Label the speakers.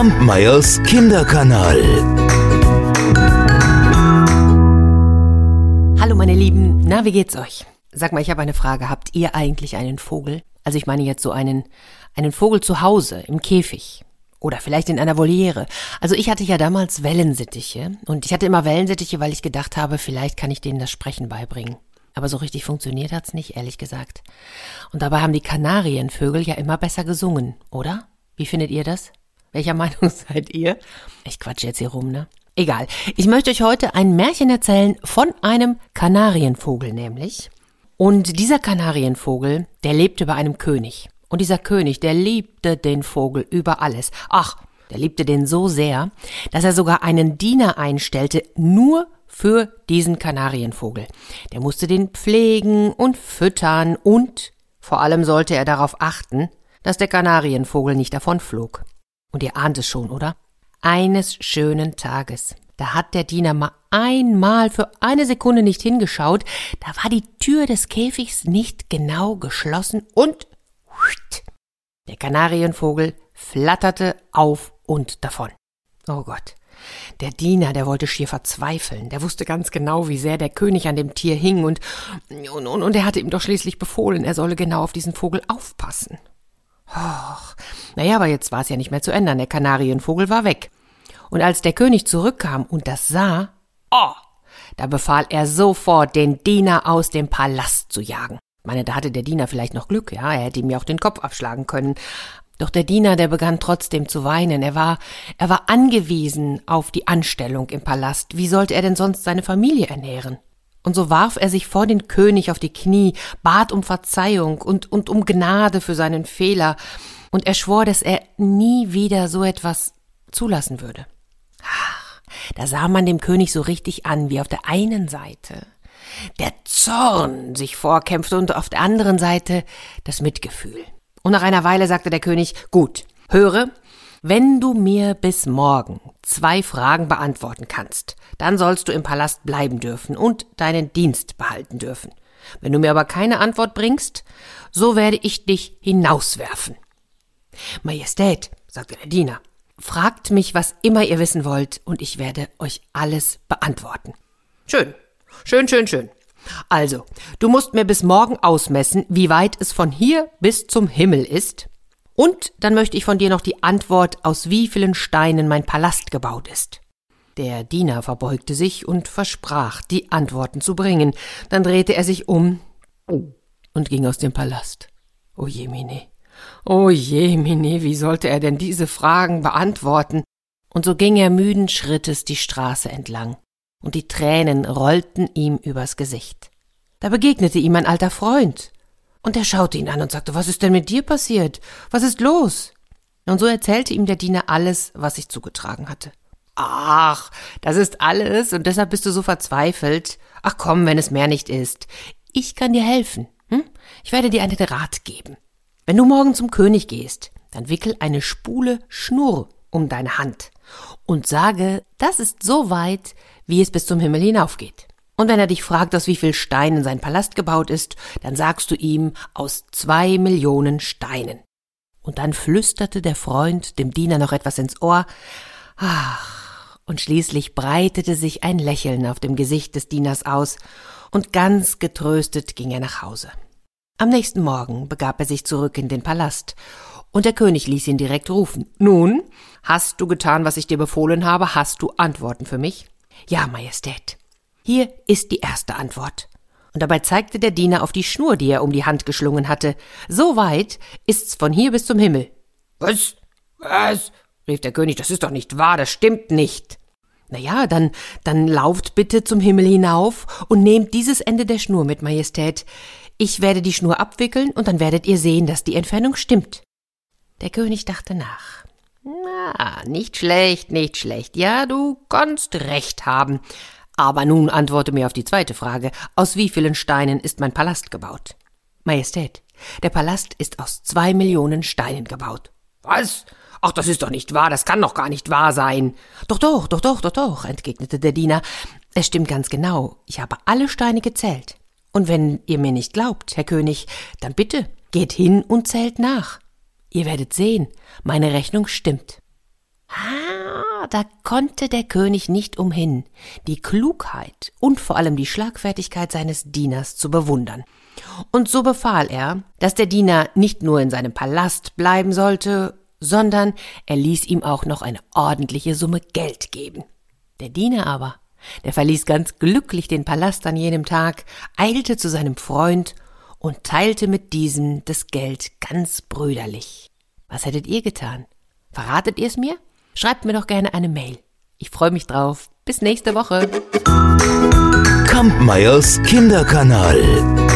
Speaker 1: Kampmeyers Kinderkanal.
Speaker 2: Hallo meine Lieben, na, wie geht's euch? Sag mal, ich habe eine Frage. Habt ihr eigentlich einen Vogel? Also ich meine jetzt so einen, einen Vogel zu Hause, im Käfig. Oder vielleicht in einer Voliere. Also ich hatte ja damals Wellensittiche. Und ich hatte immer Wellensittiche, weil ich gedacht habe, vielleicht kann ich denen das Sprechen beibringen. Aber so richtig funktioniert hat's nicht, ehrlich gesagt. Und dabei haben die Kanarienvögel ja immer besser gesungen, oder? Wie findet ihr das? Welcher Meinung seid ihr? Ich quatsche jetzt hier rum, ne? Egal. Ich möchte euch heute ein Märchen erzählen von einem Kanarienvogel nämlich. Und dieser Kanarienvogel, der lebte bei einem König. Und dieser König, der liebte den Vogel über alles. Ach, der liebte den so sehr, dass er sogar einen Diener einstellte, nur für diesen Kanarienvogel. Der musste den pflegen und füttern und vor allem sollte er darauf achten, dass der Kanarienvogel nicht davonflog. Und ihr ahnt es schon, oder? Eines schönen Tages, da hat der Diener mal einmal für eine Sekunde nicht hingeschaut, da war die Tür des Käfigs nicht genau geschlossen und der Kanarienvogel flatterte auf und davon. Oh Gott. Der Diener, der wollte schier verzweifeln. Der wusste ganz genau, wie sehr der König an dem Tier hing und, und, und er hatte ihm doch schließlich befohlen, er solle genau auf diesen Vogel aufpassen. Och, naja, aber jetzt war es ja nicht mehr zu ändern. Der Kanarienvogel war weg. Und als der König zurückkam und das sah, oh, da befahl er sofort, den Diener aus dem Palast zu jagen. Ich meine, da hatte der Diener vielleicht noch Glück, ja, er hätte ihm ja auch den Kopf abschlagen können. Doch der Diener, der begann trotzdem zu weinen. Er war, er war angewiesen auf die Anstellung im Palast. Wie sollte er denn sonst seine Familie ernähren? Und so warf er sich vor den König auf die Knie, bat um Verzeihung und, und um Gnade für seinen Fehler, und er schwor, dass er nie wieder so etwas zulassen würde. Ach, da sah man dem König so richtig an, wie auf der einen Seite der Zorn sich vorkämpfte und auf der anderen Seite das Mitgefühl. Und nach einer Weile sagte der König, gut, höre, wenn du mir bis morgen zwei Fragen beantworten kannst, dann sollst du im Palast bleiben dürfen und deinen Dienst behalten dürfen. Wenn du mir aber keine Antwort bringst, so werde ich dich hinauswerfen. Majestät, sagte der Diener, fragt mich, was immer ihr wissen wollt, und ich werde euch alles beantworten. Schön, schön, schön, schön. Also, du musst mir bis morgen ausmessen, wie weit es von hier bis zum Himmel ist, und dann möchte ich von dir noch die Antwort, aus wie vielen Steinen mein Palast gebaut ist. Der Diener verbeugte sich und versprach, die Antworten zu bringen. Dann drehte er sich um und ging aus dem Palast. O Jemine, o Jemine, wie sollte er denn diese Fragen beantworten? Und so ging er müden Schrittes die Straße entlang, und die Tränen rollten ihm übers Gesicht. Da begegnete ihm ein alter Freund, und er schaute ihn an und sagte, was ist denn mit dir passiert? Was ist los? Und so erzählte ihm der Diener alles, was sich zugetragen hatte. Ach, das ist alles, und deshalb bist du so verzweifelt. Ach komm, wenn es mehr nicht ist. Ich kann dir helfen. Hm? Ich werde dir einen Rat geben. Wenn du morgen zum König gehst, dann wickel eine Spule Schnur um deine Hand und sage, das ist so weit, wie es bis zum Himmel hinaufgeht. Und wenn er dich fragt, aus wie viel Steinen sein Palast gebaut ist, dann sagst du ihm aus zwei Millionen Steinen. Und dann flüsterte der Freund dem Diener noch etwas ins Ohr. Ach, und schließlich breitete sich ein Lächeln auf dem Gesicht des Dieners aus, und ganz getröstet ging er nach Hause. Am nächsten Morgen begab er sich zurück in den Palast, und der König ließ ihn direkt rufen. Nun, hast du getan, was ich dir befohlen habe? Hast du Antworten für mich? Ja, Majestät. Hier ist die erste Antwort. Und dabei zeigte der Diener auf die Schnur, die er um die Hand geschlungen hatte. So weit ist's von hier bis zum Himmel. Was? Was? rief der König, das ist doch nicht wahr, das stimmt nicht. Na ja, dann, dann lauft bitte zum Himmel hinauf und nehmt dieses Ende der Schnur mit, Majestät. Ich werde die Schnur abwickeln und dann werdet ihr sehen, dass die Entfernung stimmt. Der König dachte nach. Na, nicht schlecht, nicht schlecht. Ja, du kannst recht haben. Aber nun antworte mir auf die zweite Frage. Aus wie vielen Steinen ist mein Palast gebaut? Majestät, der Palast ist aus zwei Millionen Steinen gebaut. Was? Ach, das ist doch nicht wahr, das kann doch gar nicht wahr sein. Doch, doch, doch, doch, doch, doch, entgegnete der Diener. Es stimmt ganz genau. Ich habe alle Steine gezählt. Und wenn ihr mir nicht glaubt, Herr König, dann bitte, geht hin und zählt nach. Ihr werdet sehen, meine Rechnung stimmt. Ah, da konnte der König nicht umhin, die Klugheit und vor allem die Schlagfertigkeit seines Dieners zu bewundern. Und so befahl er, dass der Diener nicht nur in seinem Palast bleiben sollte, sondern er ließ ihm auch noch eine ordentliche Summe Geld geben. Der Diener aber, der verließ ganz glücklich den Palast an jenem Tag, eilte zu seinem Freund und teilte mit diesem das Geld ganz brüderlich. Was hättet ihr getan? Verratet ihr es mir? Schreibt mir doch gerne eine Mail. Ich freue mich drauf. Bis nächste Woche.
Speaker 1: Kampmeyers Kinderkanal.